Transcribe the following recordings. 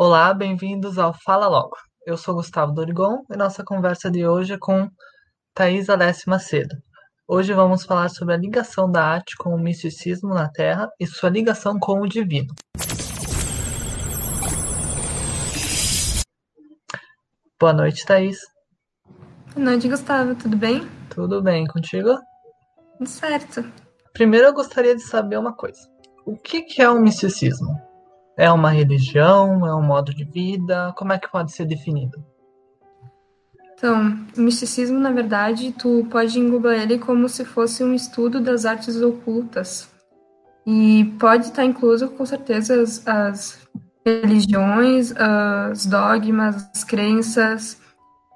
Olá, bem-vindos ao Fala Logo. Eu sou Gustavo Dorigon e nossa conversa de hoje é com Thais Alessi Macedo. Hoje vamos falar sobre a ligação da arte com o misticismo na Terra e sua ligação com o divino. Boa noite, Thaís. Boa noite, Gustavo. Tudo bem? Tudo bem contigo? Tudo certo. Primeiro eu gostaria de saber uma coisa. O que que é o misticismo? É uma religião? É um modo de vida? Como é que pode ser definido? Então, o misticismo, na verdade, tu pode englobar ele como se fosse um estudo das artes ocultas. E pode estar incluso, com certeza, as, as religiões, os dogmas, as crenças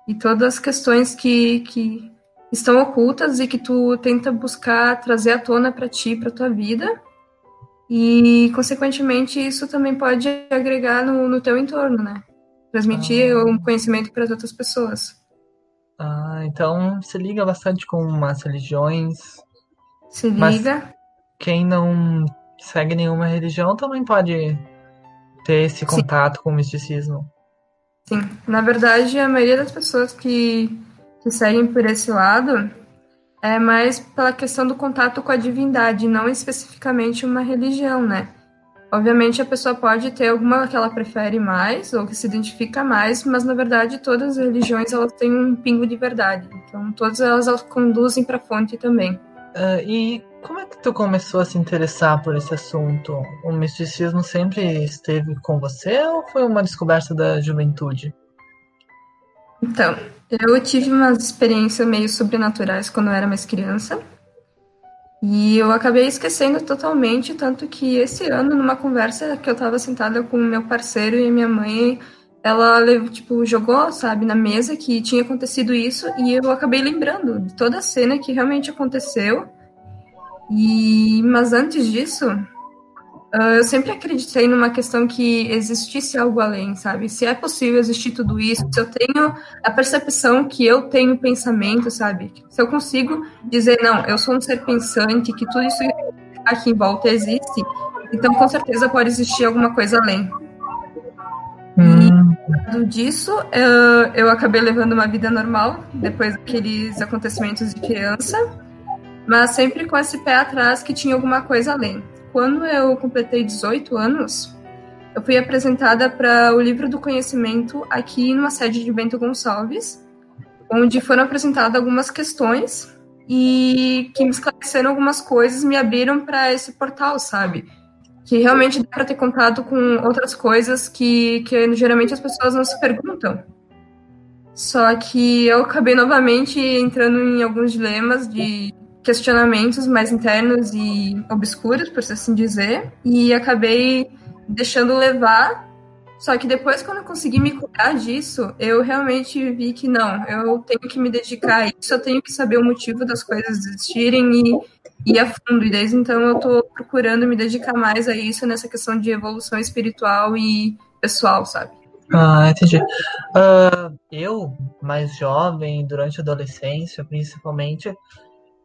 e todas as questões que, que estão ocultas e que tu tenta buscar trazer à tona para ti, para tua vida. E, consequentemente, isso também pode agregar no, no teu entorno, né? Transmitir ah. um conhecimento para as outras pessoas. Ah, então se liga bastante com umas religiões. Se liga. Quem não segue nenhuma religião também pode ter esse contato Sim. com o misticismo. Sim, na verdade, a maioria das pessoas que, que seguem por esse lado é mais pela questão do contato com a divindade, não especificamente uma religião, né? Obviamente a pessoa pode ter alguma que ela prefere mais ou que se identifica mais, mas na verdade todas as religiões elas têm um pingo de verdade. Então todas elas, elas conduzem para a fonte também. Uh, e como é que tu começou a se interessar por esse assunto? O misticismo sempre esteve com você ou foi uma descoberta da juventude? Então, eu tive umas experiências meio sobrenaturais quando eu era mais criança. E eu acabei esquecendo totalmente, tanto que esse ano, numa conversa que eu estava sentada com meu parceiro e minha mãe, ela tipo jogou, sabe, na mesa que tinha acontecido isso e eu acabei lembrando de toda a cena que realmente aconteceu. E mas antes disso, Uh, eu sempre acreditei numa questão que existisse algo além, sabe? Se é possível existir tudo isso, se eu tenho a percepção que eu tenho pensamento, sabe? Se eu consigo dizer, não, eu sou um ser pensante, que tudo isso aqui em volta existe, então com certeza pode existir alguma coisa além. Hum. E disso, eu, eu acabei levando uma vida normal, depois daqueles acontecimentos de criança, mas sempre com esse pé atrás que tinha alguma coisa além quando eu completei 18 anos, eu fui apresentada para o Livro do Conhecimento aqui numa sede de Bento Gonçalves, onde foram apresentadas algumas questões e que me esclareceram algumas coisas, me abriram para esse portal, sabe? Que realmente dá para ter contato com outras coisas que, que geralmente as pessoas não se perguntam. Só que eu acabei novamente entrando em alguns dilemas de questionamentos mais internos e obscuros, por assim dizer, e acabei deixando levar. Só que depois, quando eu consegui me curar disso, eu realmente vi que não, eu tenho que me dedicar a isso, eu tenho que saber o motivo das coisas existirem e ir a fundo. E desde então eu estou procurando me dedicar mais a isso, nessa questão de evolução espiritual e pessoal, sabe? Ah, entendi. Uh, eu, mais jovem, durante a adolescência, principalmente,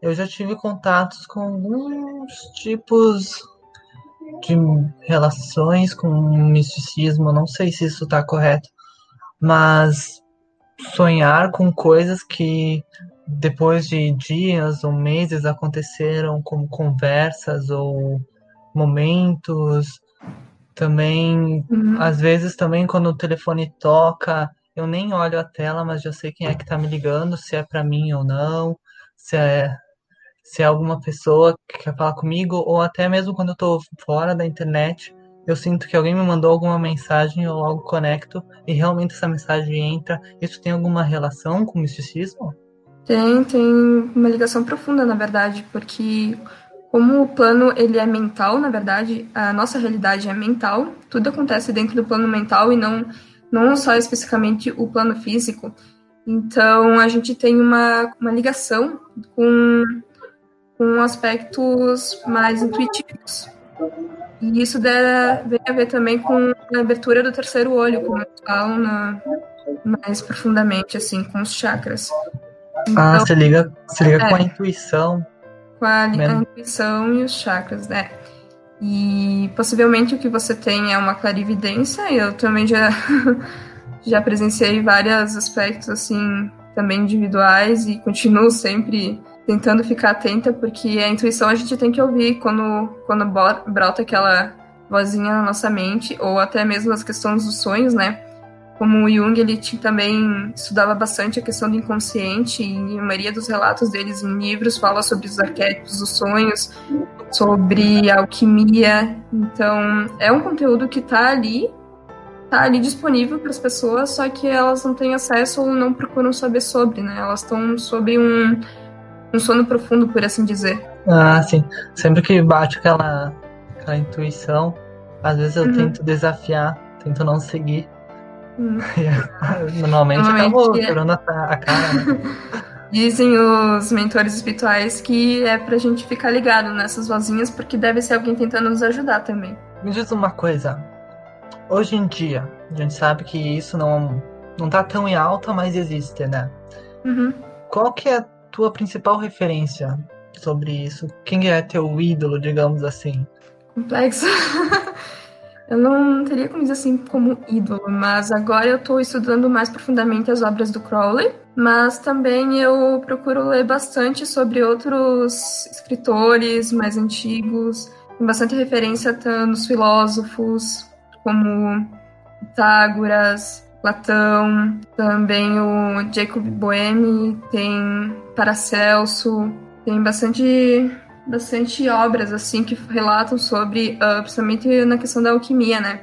eu já tive contatos com alguns tipos de relações com misticismo, não sei se isso está correto, mas sonhar com coisas que depois de dias ou meses aconteceram, como conversas ou momentos. Também, uhum. às vezes, também quando o telefone toca, eu nem olho a tela, mas já sei quem é que está me ligando, se é para mim ou não, se é se é alguma pessoa que quer falar comigo, ou até mesmo quando eu tô fora da internet, eu sinto que alguém me mandou alguma mensagem, eu logo conecto e realmente essa mensagem entra. Isso tem alguma relação com o misticismo? Tem, tem uma ligação profunda, na verdade, porque como o plano ele é mental, na verdade, a nossa realidade é mental, tudo acontece dentro do plano mental e não, não só especificamente o plano físico. Então, a gente tem uma, uma ligação com com aspectos mais intuitivos. E isso vem a ver também com a abertura do terceiro olho, como eu falo na, mais profundamente, assim, com os chakras. Ah, então, ah, você liga, você liga é, com a intuição. Com a, a, intuição e os chakras, né? E possivelmente o que você tem é uma clarividência. Eu também já, já presenciei vários aspectos assim também individuais e continuo sempre tentando ficar atenta porque a intuição a gente tem que ouvir quando quando brota aquela vozinha na nossa mente ou até mesmo as questões dos sonhos, né? Como o Jung, ele também estudava bastante a questão do inconsciente e a maioria dos relatos deles em livros fala sobre os arquétipos dos sonhos, sobre alquimia. Então, é um conteúdo que está ali, está ali disponível para as pessoas, só que elas não têm acesso ou não procuram saber sobre, né? Elas estão sobre um, um sono profundo, por assim dizer. Ah, sim. Sempre que bate aquela, aquela intuição, às vezes eu uhum. tento desafiar, tento não seguir Hum. Normalmente, Normalmente acabou é. a, a cara, né? Dizem os mentores espirituais que é pra gente ficar ligado nessas vozinhas, porque deve ser alguém tentando nos ajudar também. Me diz uma coisa. Hoje em dia, a gente sabe que isso não, não tá tão em alta, mas existe, né? Uhum. Qual que é tua principal referência sobre isso? Quem é teu ídolo, digamos assim? Complexo. Eu não teria como dizer assim como ídolo, mas agora eu estou estudando mais profundamente as obras do Crowley, mas também eu procuro ler bastante sobre outros escritores mais antigos, tem bastante referência nos filósofos, como Pitágoras, Platão, também o Jacob Boehme, tem Paracelso, tem bastante bastante obras assim que relatam sobre, uh, principalmente na questão da alquimia, né?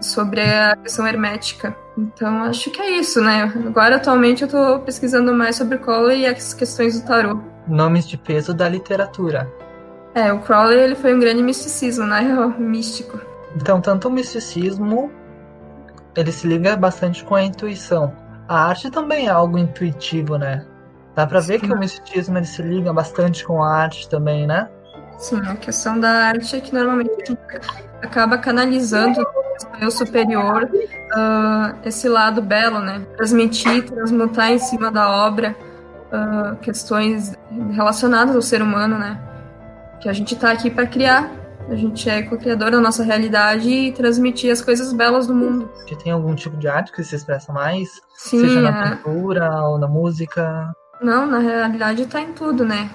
Sobre a questão hermética. Então acho que é isso, né? Agora atualmente eu estou pesquisando mais sobre Crowley e as questões do tarô. Nomes de peso da literatura. É, o Crowley ele foi um grande misticismo, né? Místico. Então, tanto o misticismo ele se liga bastante com a intuição. A arte também é algo intuitivo, né? Dá pra ver Sim. que o misticismo ele se liga bastante com a arte também, né? Sim, a questão da arte é que normalmente acaba canalizando o superior uh, esse lado belo, né? Transmitir, transmutar em cima da obra uh, questões relacionadas ao ser humano, né? Que a gente está aqui para criar. A gente é co-criador da nossa realidade e transmitir as coisas belas do mundo. Você tem algum tipo de arte que se expressa mais? Sim, Seja na é... pintura ou na música? Não, na realidade está em tudo, né?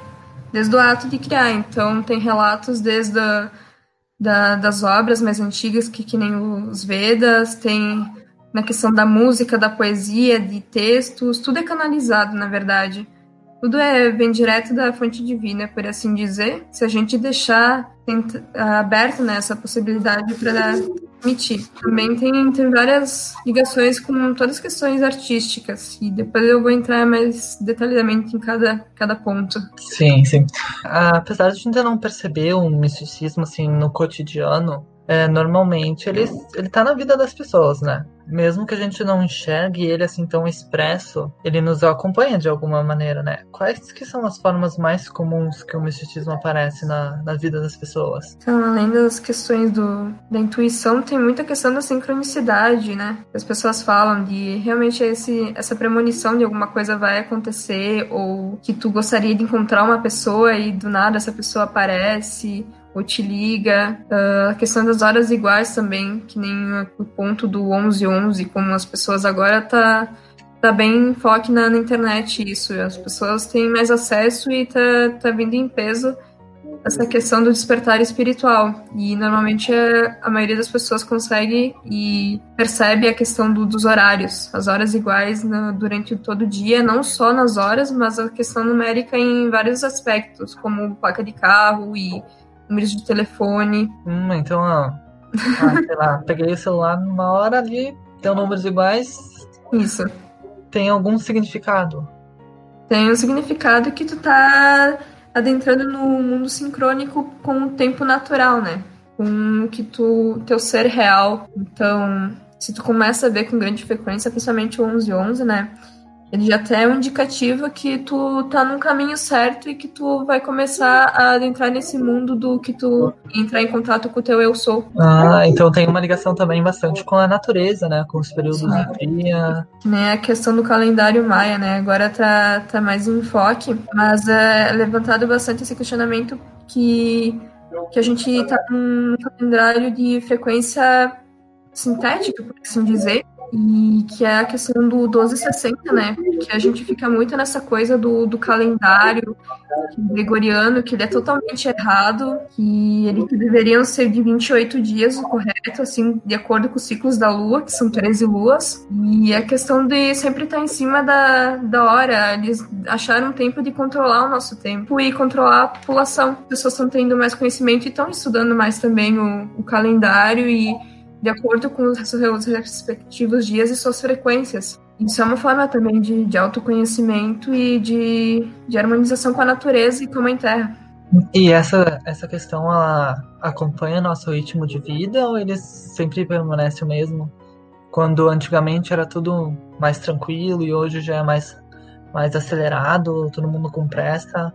Desde o ato de criar. Então, tem relatos desde a, da, das obras mais antigas, que, que nem os Vedas, tem na questão da música, da poesia, de textos, tudo é canalizado, na verdade. Tudo é vem direto da fonte divina, por assim dizer. Se a gente deixar aberto né, essa possibilidade para admitir. Também tem, tem várias ligações com todas as questões artísticas, e depois eu vou entrar mais detalhadamente em cada, cada ponto. Sim, sim. Apesar de a gente não perceber um misticismo assim no cotidiano, é, normalmente ele, ele tá na vida das pessoas, né? Mesmo que a gente não enxergue ele assim tão expresso, ele nos acompanha de alguma maneira, né? Quais que são as formas mais comuns que o misticismo aparece na, na vida das pessoas? Então, além das questões do, da intuição, tem muita questão da sincronicidade, né? As pessoas falam de realmente esse, essa premonição de alguma coisa vai acontecer, ou que tu gostaria de encontrar uma pessoa e do nada essa pessoa aparece, ou te liga. Uh, a questão das horas iguais também, que nem o ponto do 1111, como as pessoas agora tá tá bem em foco na, na, internet isso. As pessoas têm mais acesso e tá, tá vindo em peso essa questão do despertar espiritual. E normalmente a, a maioria das pessoas consegue e percebe a questão do, dos horários, as horas iguais durante todo o dia, não só nas horas, mas a questão numérica em vários aspectos, como placa de carro e números de telefone. Hum, então, ó, ah, sei lá, peguei o celular numa hora ali, tem números iguais. Isso. Tem algum significado? Tem um significado que tu tá adentrando no mundo sincrônico com o tempo natural, né? Com que tu, teu ser real. Então, se tu começa a ver com grande frequência, principalmente o 1111, né? Ele já até é um indicativo que tu tá num caminho certo e que tu vai começar a entrar nesse mundo do que tu entrar em contato com o teu eu sou. Ah, então tem uma ligação também bastante com a natureza, né? Com os períodos de dia. Né, a questão do calendário maia, né? Agora tá, tá mais em enfoque, mas é levantado bastante esse questionamento que que a gente está num calendário de frequência sintética, por assim dizer, e que é a questão do 1260, né? Que a gente fica muito nessa coisa do, do calendário gregoriano, que ele é totalmente errado, que ele que deveriam ser de 28 dias, o correto, assim, de acordo com os ciclos da lua, que são 13 luas. E a questão de sempre estar em cima da, da hora, eles acharam tempo de controlar o nosso tempo e controlar a população. As pessoas estão tendo mais conhecimento e estão estudando mais também o, o calendário e de acordo com os seus respectivos dias e suas frequências. Isso é uma forma também de, de autoconhecimento e de, de harmonização com a natureza e com a Mãe Terra. E essa, essa questão, ela acompanha nosso ritmo de vida ou ele sempre permanece o mesmo? Quando antigamente era tudo mais tranquilo e hoje já é mais, mais acelerado, todo mundo com pressa,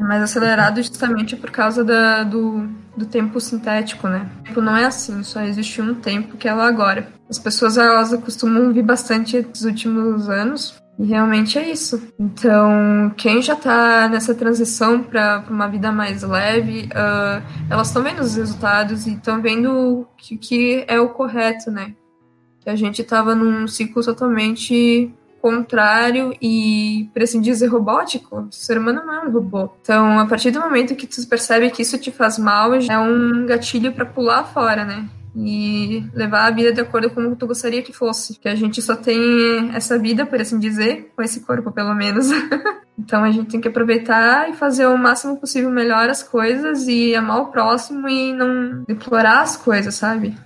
é mais acelerado justamente por causa da, do, do tempo sintético, né? Tempo não é assim, só existe um tempo que é o agora. As pessoas elas costumam vir bastante nos últimos anos e realmente é isso. Então, quem já tá nessa transição para uma vida mais leve, uh, elas estão vendo os resultados e estão vendo que, que é o correto, né? Que a gente tava num ciclo totalmente contrário e, por assim dizer, robótico. O ser humano não é um robô. Então, a partir do momento que tu percebe que isso te faz mal, é um gatilho para pular fora, né? E levar a vida de acordo com como tu gostaria que fosse. Que a gente só tem essa vida, por assim dizer, com esse corpo, pelo menos. então a gente tem que aproveitar e fazer o máximo possível melhor as coisas e amar o próximo e não deplorar as coisas, sabe?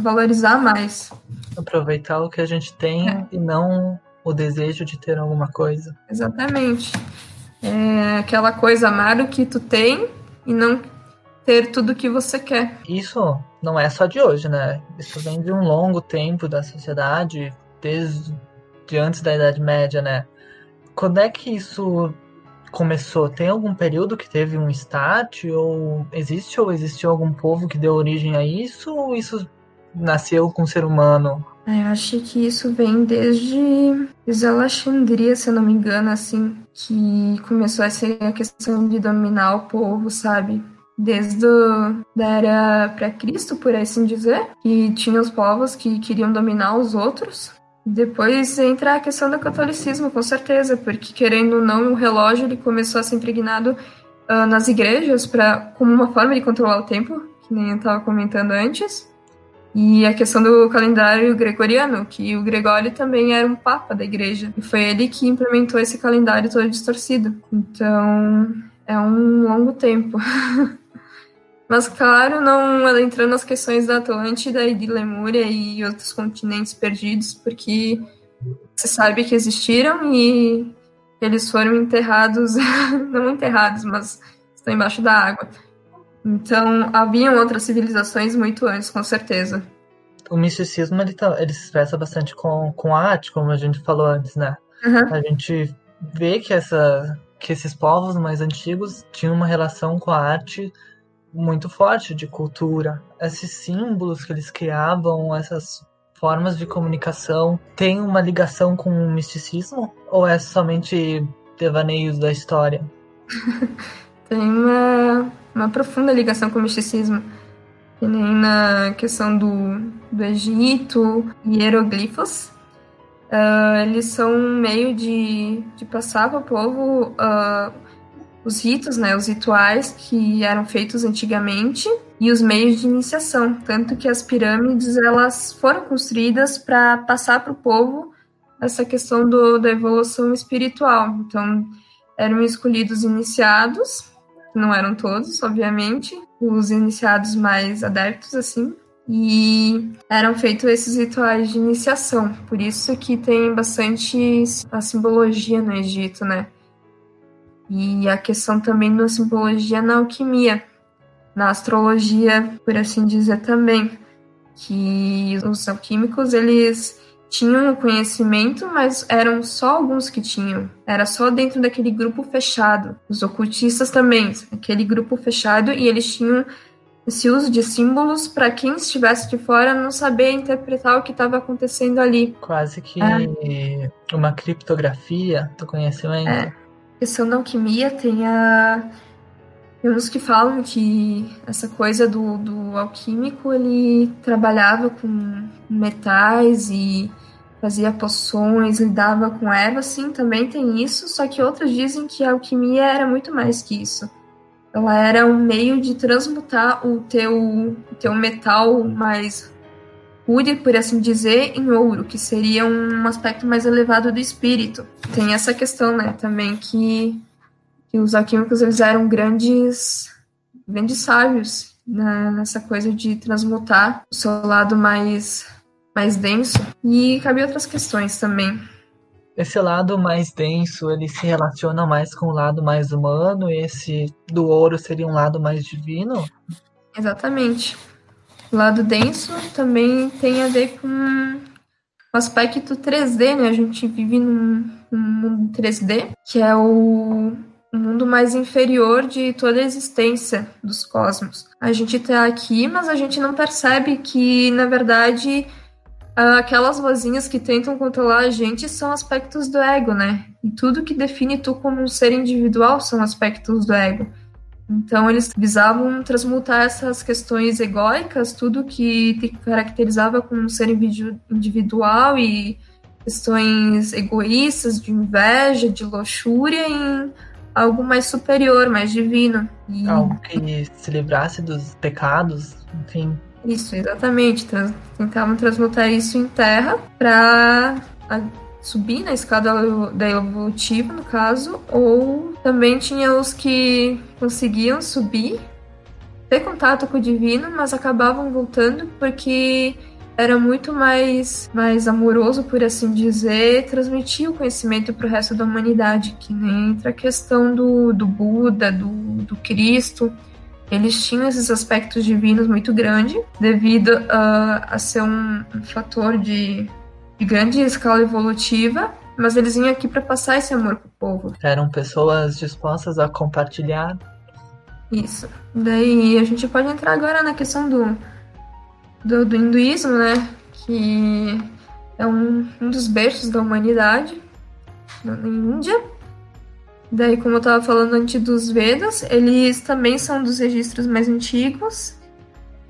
Valorizar mais. Aproveitar o que a gente tem é. e não o desejo de ter alguma coisa. Exatamente. É aquela coisa amar o que tu tem e não ter tudo o que você quer. Isso não é só de hoje, né? Isso vem de um longo tempo da sociedade, desde de antes da Idade Média, né? Quando é que isso começou? Tem algum período que teve um start? Ou existe ou existiu algum povo que deu origem a isso? Ou isso nasceu com o ser humano? É, eu acho que isso vem desde, desde Alexandria, se eu não me engano, assim, que começou a ser a questão de dominar o povo, sabe? Desde da era pré-Cristo, por assim dizer, que tinha os povos que queriam dominar os outros. Depois entra a questão do catolicismo, com certeza, porque querendo ou não, o relógio ele começou a ser impregnado uh, nas igrejas para como uma forma de controlar o tempo, que nem eu estava comentando antes. E a questão do calendário gregoriano, que o Gregório também era um papa da igreja. E foi ele que implementou esse calendário todo distorcido. Então, é um longo tempo. Mas, claro, não entrando nas questões da Atlântida e de Lemúria e outros continentes perdidos, porque você sabe que existiram e eles foram enterrados, não enterrados, mas estão embaixo da água. Então, haviam outras civilizações muito antes, com certeza. O misticismo, ele, tá, ele se expressa bastante com, com a arte, como a gente falou antes, né? Uhum. A gente vê que, essa, que esses povos mais antigos tinham uma relação com a arte muito forte de cultura. Esses símbolos que eles criavam, essas formas de comunicação, tem uma ligação com o misticismo? Ou é somente devaneios da história? tem uma uma profunda ligação com o misticismo. E nem na questão do, do Egito, hieroglifos. Uh, eles são um meio de, de passar para o povo uh, os ritos, né, os rituais que eram feitos antigamente e os meios de iniciação. Tanto que as pirâmides elas foram construídas para passar para o povo essa questão do, da evolução espiritual. Então, eram escolhidos iniciados não eram todos, obviamente, os iniciados mais adeptos, assim, e eram feitos esses rituais de iniciação. Por isso que tem bastante a simbologia no Egito, né? E a questão também da simbologia na alquimia, na astrologia, por assim dizer também, que os alquímicos eles tinham o conhecimento, mas eram só alguns que tinham. Era só dentro daquele grupo fechado. Os ocultistas também, aquele grupo fechado, e eles tinham esse uso de símbolos para quem estivesse de fora não saber interpretar o que estava acontecendo ali. Quase que é. uma criptografia do conhecimento. É. Questão da alquimia tem a Tem uns que falam que essa coisa do, do alquímico ele trabalhava com metais e fazia poções, lidava com ervas, sim, também tem isso, só que outros dizem que a alquimia era muito mais que isso. Ela era um meio de transmutar o teu, teu metal mais rude, por assim dizer, em ouro, que seria um aspecto mais elevado do espírito. Tem essa questão, né, também que, que os alquímicos eles eram grandes, grandes sábios né, nessa coisa de transmutar o seu lado mais mais denso. E cabe outras questões também. Esse lado mais denso, ele se relaciona mais com o lado mais humano, e esse do ouro seria um lado mais divino? Exatamente. O lado denso também tem a ver com o aspecto 3D, né? A gente vive num, num mundo 3D, que é o mundo mais inferior de toda a existência dos cosmos. A gente está aqui, mas a gente não percebe que, na verdade, aquelas vozinhas que tentam controlar a gente são aspectos do ego, né? E tudo que define tu como um ser individual são aspectos do ego. Então eles visavam transmutar essas questões egóicas, tudo que te caracterizava como um ser individual e questões egoístas, de inveja, de luxúria, em algo mais superior, mais divino. E... Algo que se livrasse dos pecados, enfim. Isso, exatamente. Trans tentavam transmutar isso em terra para subir na escada da evolutiva, no caso, ou também tinha os que conseguiam subir, ter contato com o divino, mas acabavam voltando porque era muito mais, mais amoroso, por assim dizer, transmitir o conhecimento para o resto da humanidade, que nem entra a questão do, do Buda, do, do Cristo, eles tinham esses aspectos divinos muito grandes, devido a, a ser um, um fator de, de grande escala evolutiva, mas eles vinham aqui para passar esse amor pro povo. Eram pessoas dispostas a compartilhar. Isso. Daí a gente pode entrar agora na questão do, do, do hinduísmo, né? Que é um, um dos berços da humanidade na Índia. Daí, como eu estava falando antes dos Vedas, eles também são dos registros mais antigos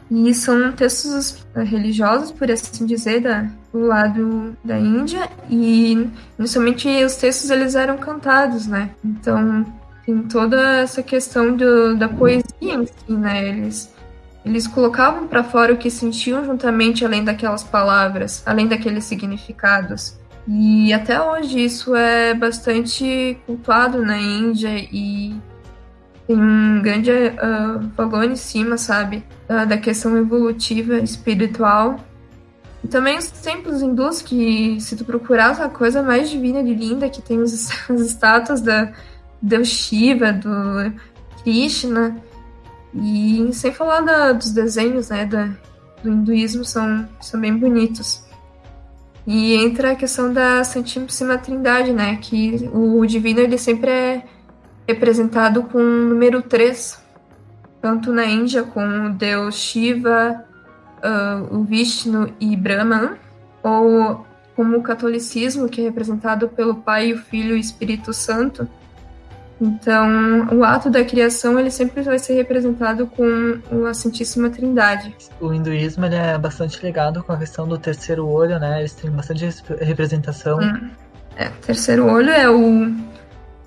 e são textos eh, religiosos, por assim dizer, da, do lado da Índia e inicialmente os textos eles eram cantados, né? Então tem toda essa questão do, da poesia em si, né? Eles eles colocavam para fora o que sentiam juntamente além daquelas palavras, além daqueles significados. E até hoje isso é bastante cultuado na Índia e tem um grande uh, valor em cima, sabe? Da questão evolutiva, espiritual. E também os templos hindus, que se tu procurar a coisa mais divina e linda, que tem os, as estátuas da Deus Shiva, do Krishna, e sem falar da, dos desenhos né, da, do hinduísmo, são, são bem bonitos. E entra a questão da Santíssima Trindade, né? Que o divino ele sempre é representado com o número 3, tanto na Índia com o deus Shiva, uh, o Vishnu e Brahman, ou como o catolicismo, que é representado pelo Pai, o Filho e o Espírito Santo, então, o ato da criação ele sempre vai ser representado com a Santíssima Trindade. O hinduísmo ele é bastante ligado com a questão do terceiro olho, né? Eles têm bastante representação. Hum. É, terceiro olho é o,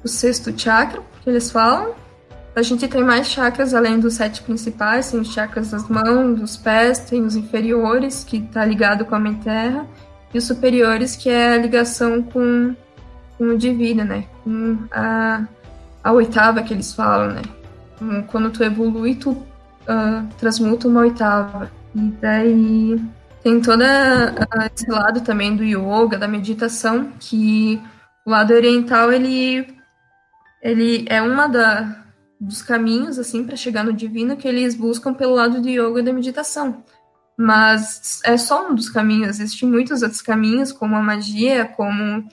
o sexto chakra que eles falam. A gente tem mais chakras além dos sete principais, tem os chakras das mãos, dos pés, tem os inferiores, que está ligado com a mãe terra, e os superiores, que é a ligação com, com o divino, né? Com a a oitava que eles falam, né? Hum, quando tu evolui, tu uh, transmuta uma oitava. E daí tem todo uh, esse lado também do yoga, da meditação, que o lado oriental, ele, ele é uma da, dos caminhos, assim, para chegar no divino, que eles buscam pelo lado do yoga e da meditação. Mas é só um dos caminhos, existem muitos outros caminhos, como a magia, como uh,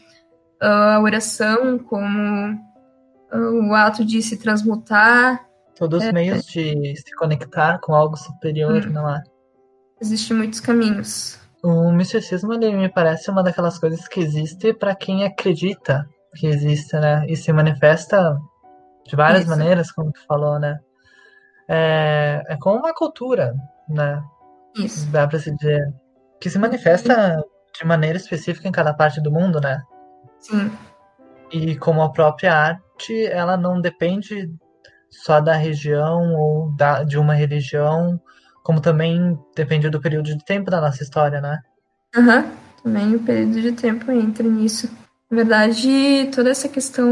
a oração, como o ato de se transmutar. Todos os é, meios de se conectar com algo superior, hum. não é? Existem muitos caminhos. O misticismo ele me parece uma daquelas coisas que existe para quem acredita que existe, né? E se manifesta de várias Isso. maneiras, como tu falou, né? é, é como uma cultura, né? Isso. Dá para se dizer. Que se manifesta de maneira específica em cada parte do mundo, né? Sim. E como a própria arte, ela não depende só da região ou da, de uma religião, como também depende do período de tempo da nossa história, né? Aham, uhum. também o período de tempo entra nisso. Na verdade, toda essa questão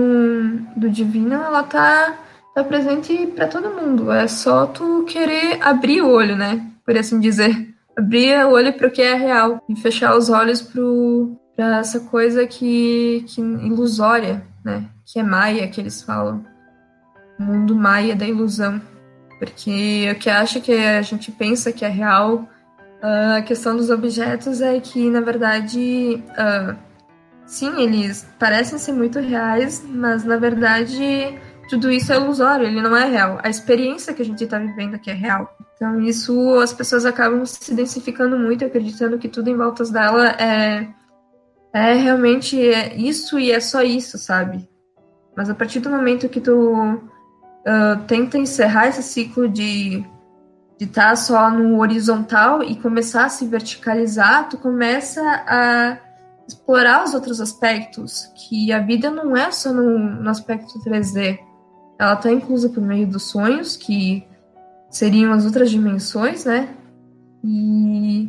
do divino, ela tá, tá presente para todo mundo. É só tu querer abrir o olho, né? Por assim dizer. Abrir o olho para o que é real e fechar os olhos para essa coisa que, que ilusória, né? Que é maia, que eles falam. O mundo maia da ilusão. Porque o que acha que a gente pensa que é real, a questão dos objetos é que, na verdade, uh, sim, eles parecem ser muito reais, mas na verdade tudo isso é ilusório, ele não é real. A experiência que a gente está vivendo aqui é real. Então, isso as pessoas acabam se densificando muito, acreditando que tudo em volta dela é, é realmente é isso e é só isso, sabe? Mas a partir do momento que tu uh, tenta encerrar esse ciclo de estar tá só no horizontal e começar a se verticalizar, tu começa a explorar os outros aspectos, que a vida não é só no, no aspecto 3D. Ela está inclusa por meio dos sonhos, que seriam as outras dimensões, né? E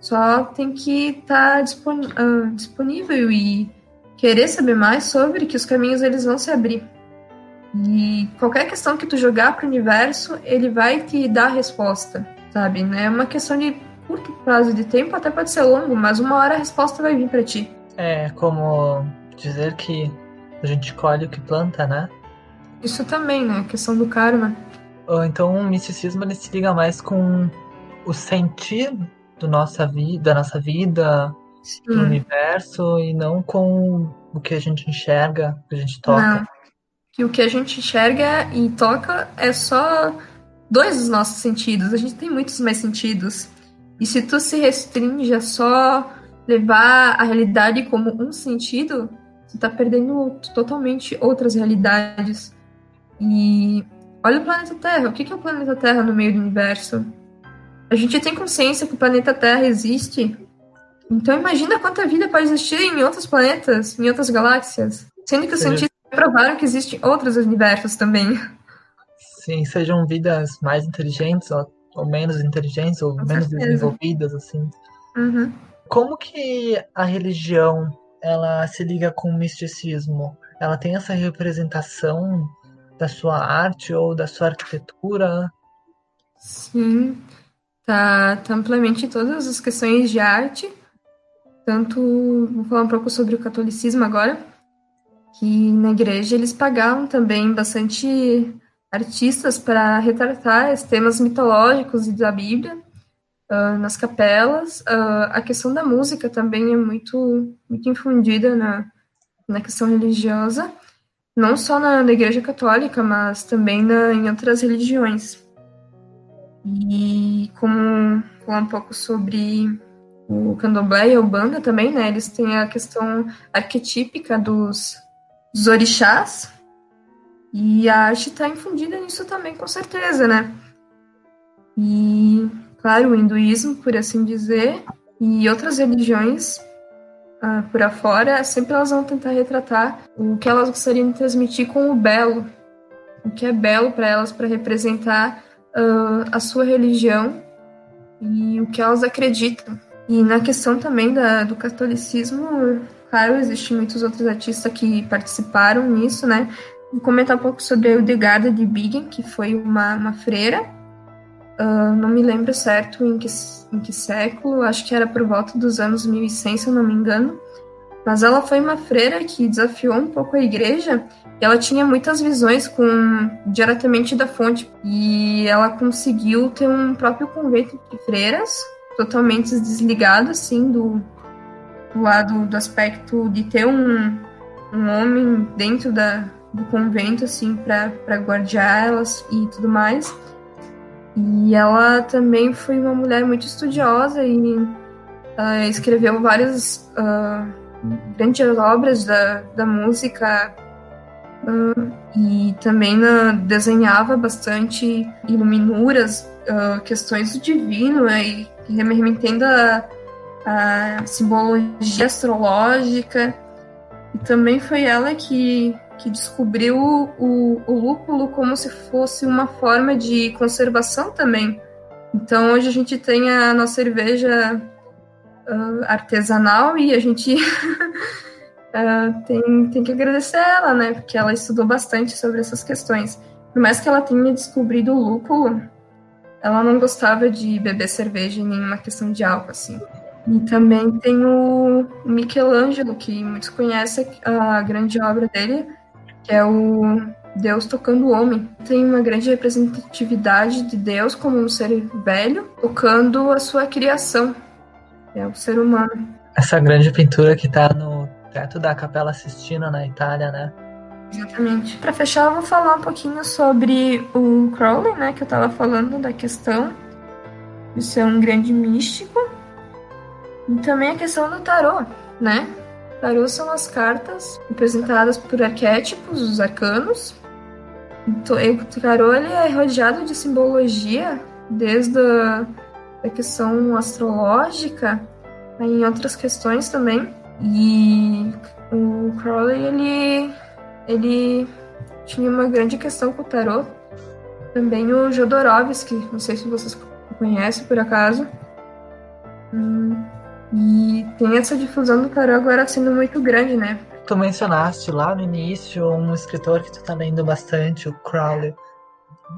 só tem que estar tá uh, disponível e querer saber mais sobre que os caminhos eles vão se abrir. E qualquer questão que tu jogar para o universo, ele vai te dar a resposta, sabe? Não é uma questão de curto prazo de tempo, até pode ser longo, mas uma hora a resposta vai vir para ti. É como dizer que a gente colhe o que planta, né? Isso também, né? A questão do karma. Então o misticismo ele se liga mais com o sentir do nossa vida, da nossa vida, Sim. do universo, e não com o que a gente enxerga, o que a gente toca. Não que o que a gente enxerga e toca é só dois dos nossos sentidos. A gente tem muitos mais sentidos. E se tu se restringe a só levar a realidade como um sentido, tu tá perdendo totalmente outras realidades. E olha o planeta Terra. O que é o planeta Terra no meio do universo? A gente tem consciência que o planeta Terra existe. Então imagina quanta vida pode existir em outros planetas, em outras galáxias. Sendo que os cientistas provaram que existem outros universos também. Sim, sejam vidas mais inteligentes ou, ou menos inteligentes ou Com menos certeza. desenvolvidas, assim. Uhum. Como que a religião ela se liga com o misticismo? Ela tem essa representação da sua arte ou da sua arquitetura? Sim, tá, tá amplamente todas as questões de arte. Tanto, vou falar um pouco sobre o catolicismo agora, que na igreja eles pagavam também bastante artistas para retratar os temas mitológicos e da Bíblia uh, nas capelas. Uh, a questão da música também é muito, muito infundida na, na questão religiosa, não só na, na igreja católica, mas também na, em outras religiões. E como falar um pouco sobre o candomblé e a ubanda também, né? Eles têm a questão arquetípica dos dos orixás. E a arte está infundida nisso também, com certeza, né? E, claro, o hinduísmo, por assim dizer, e outras religiões uh, por afora, sempre elas vão tentar retratar o que elas gostariam de transmitir com o belo, o que é belo para elas, para representar uh, a sua religião e o que elas acreditam. E na questão também da, do catolicismo, Claro, existem muitos outros artistas que participaram nisso, né? Vou comentar um pouco sobre a Hildegarda de Bingen, que foi uma, uma freira. Uh, não me lembro certo em que, em que século, acho que era por volta dos anos 1100, se eu não me engano. Mas ela foi uma freira que desafiou um pouco a igreja e ela tinha muitas visões com diretamente da fonte. E ela conseguiu ter um próprio convento de freiras, totalmente desligado, assim, do, do lado do aspecto de ter um, um homem dentro da, do convento, assim, para guardiar elas e tudo mais. E ela também foi uma mulher muito estudiosa e uh, escreveu várias uh, grandes obras da, da música Uh, e também uh, desenhava bastante iluminuras, uh, questões do divino, né, e remetendo a, a simbologia astrológica. E também foi ela que, que descobriu o, o lúpulo como se fosse uma forma de conservação também. Então hoje a gente tem a nossa cerveja artesanal e a gente uh, tem, tem que agradecer ela, né? Porque ela estudou bastante sobre essas questões. Por mais que ela tenha descobrido o lúpulo, ela não gostava de beber cerveja em nenhuma questão de álcool, assim. E também tem o Michelangelo, que muitos conhecem a grande obra dele, que é o Deus tocando o homem. Tem uma grande representatividade de Deus como um ser velho, tocando a sua criação, é o ser humano. Essa grande pintura que está no perto da Capela Sistina, na Itália, né? Exatamente. Para fechar, eu vou falar um pouquinho sobre o Crowley, né? Que eu estava falando da questão de ser um grande místico. E também a questão do tarô, né? Tarô são as cartas representadas por arquétipos, os arcanos. Então, o tarô ele é rodeado de simbologia, desde a, a questão astrológica, em outras questões também. E o Crowley, ele, ele tinha uma grande questão com o tarot. Também o Jodorowsky, não sei se vocês conhecem por acaso. Hum, e tem essa difusão do tarot agora sendo muito grande, né? Tu mencionaste lá no início um escritor que tu tá lendo bastante, o Crowley.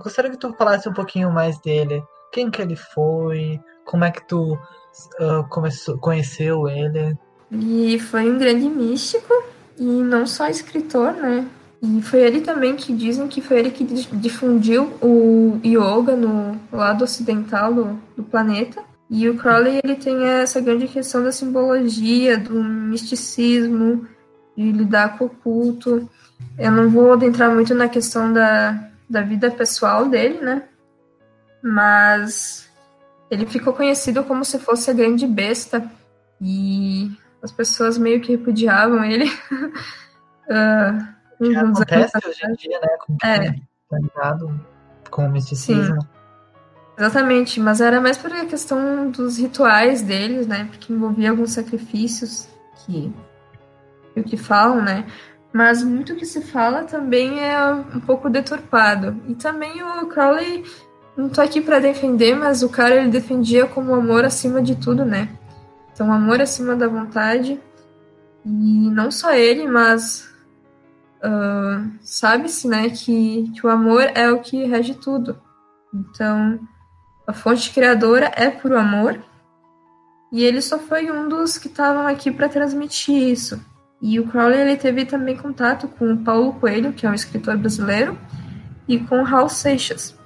Gostaria que tu falasse um pouquinho mais dele. Quem que ele foi? Como é que tu uh, começou, conheceu ele? E foi um grande místico e não só escritor, né? E foi ele também que dizem que foi ele que difundiu o yoga no lado ocidental do, do planeta. E o Crowley ele tem essa grande questão da simbologia, do misticismo, de lidar com o culto. Eu não vou adentrar muito na questão da, da vida pessoal dele, né? Mas ele ficou conhecido como se fosse a grande besta. E as pessoas meio que repudiavam ele. uh, que acontece hoje em dia, né? Com é. tá ligado com o misticismo. Sim. Exatamente, mas era mais por a questão dos rituais deles, né? Porque envolvia alguns sacrifícios que o que falam, né? Mas muito que se fala também é um pouco deturpado. E também o Crowley, não tô aqui para defender, mas o cara ele defendia como amor acima de tudo, né? Então, amor acima da vontade. E não só ele, mas uh, sabe-se, né, que, que o amor é o que rege tudo. Então, a fonte criadora é puro amor. E ele só foi um dos que estavam aqui para transmitir isso. E o Crowley ele teve também contato com o Paulo Coelho, que é um escritor brasileiro, e com Raul Seixas.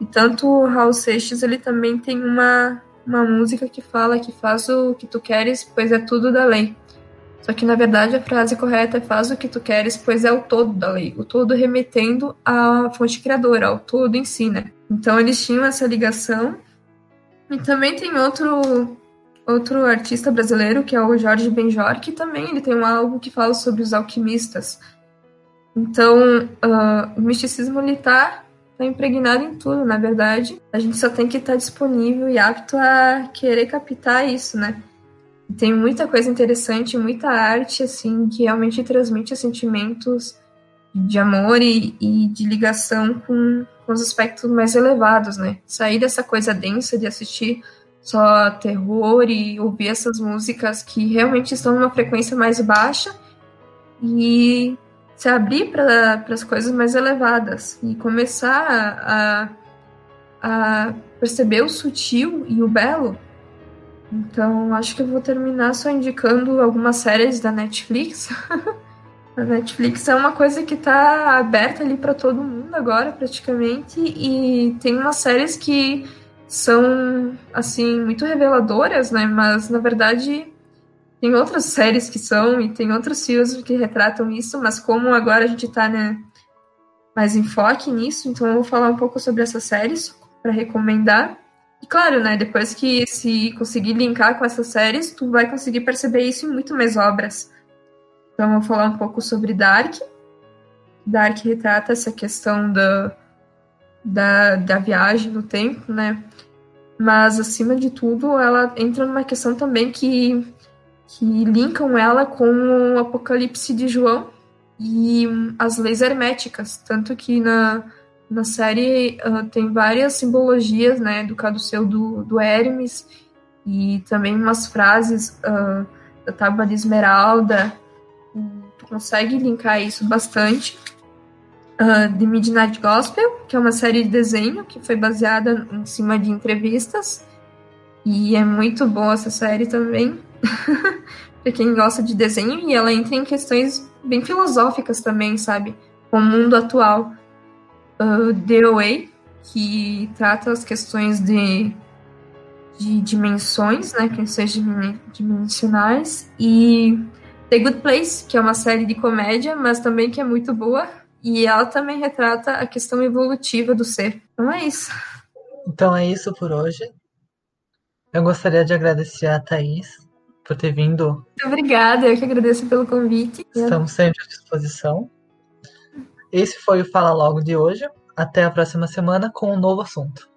E tanto o Raul Seixas ele também tem uma uma música que fala que faz o que tu queres, pois é tudo da lei. Só que na verdade a frase correta é faz o que tu queres, pois é o todo da lei. O todo remetendo à fonte criadora, ao todo em si, né? Então eles tinham essa ligação. E também tem outro outro artista brasileiro, que é o Jorge Benjor, que também ele tem um álbum que fala sobre os alquimistas. Então, uh, o misticismo ele tá está impregnado em tudo, na verdade. A gente só tem que estar tá disponível e apto a querer captar isso, né? Tem muita coisa interessante, muita arte, assim, que realmente transmite sentimentos de amor e, e de ligação com, com os aspectos mais elevados, né? Sair dessa coisa densa de assistir só terror e ouvir essas músicas que realmente estão numa frequência mais baixa e se abrir para as coisas mais elevadas e começar a, a perceber o sutil e o belo. Então, acho que eu vou terminar só indicando algumas séries da Netflix. a Netflix é uma coisa que está aberta ali para todo mundo agora, praticamente, e tem umas séries que são, assim, muito reveladoras, né? Mas, na verdade, tem outras séries que são, e tem outros filmes que retratam isso, mas como agora a gente está né, mais enfoque nisso, então eu vou falar um pouco sobre essas séries para recomendar. E claro, né, depois que se conseguir linkar com essas séries, tu vai conseguir perceber isso em muito mais obras. Então eu vou falar um pouco sobre Dark, Dark retrata essa questão da, da, da viagem no tempo, né? Mas, acima de tudo, ela entra numa questão também que, que linkam ela com o Apocalipse de João e as leis herméticas. Tanto que na, na série uh, tem várias simbologias, né? Do caduceu do, do Hermes e também umas frases uh, da Tábua de Esmeralda. Tu consegue linkar isso bastante uh, The Midnight Gospel, que é uma série de desenho que foi baseada em cima de entrevistas. E é muito boa essa série também. Para quem gosta de desenho, e ela entra em questões bem filosóficas também, sabe? Com o mundo atual. Uh, The Away, que trata as questões de, de dimensões, né? Questões dimensionais. E The Good Place, que é uma série de comédia, mas também que é muito boa. E ela também retrata a questão evolutiva do ser. Então é isso. Então é isso por hoje. Eu gostaria de agradecer a Thaís por ter vindo. Muito obrigada, eu que agradeço pelo convite. Estamos sempre à disposição. Esse foi o Fala Logo de hoje. Até a próxima semana com um novo assunto.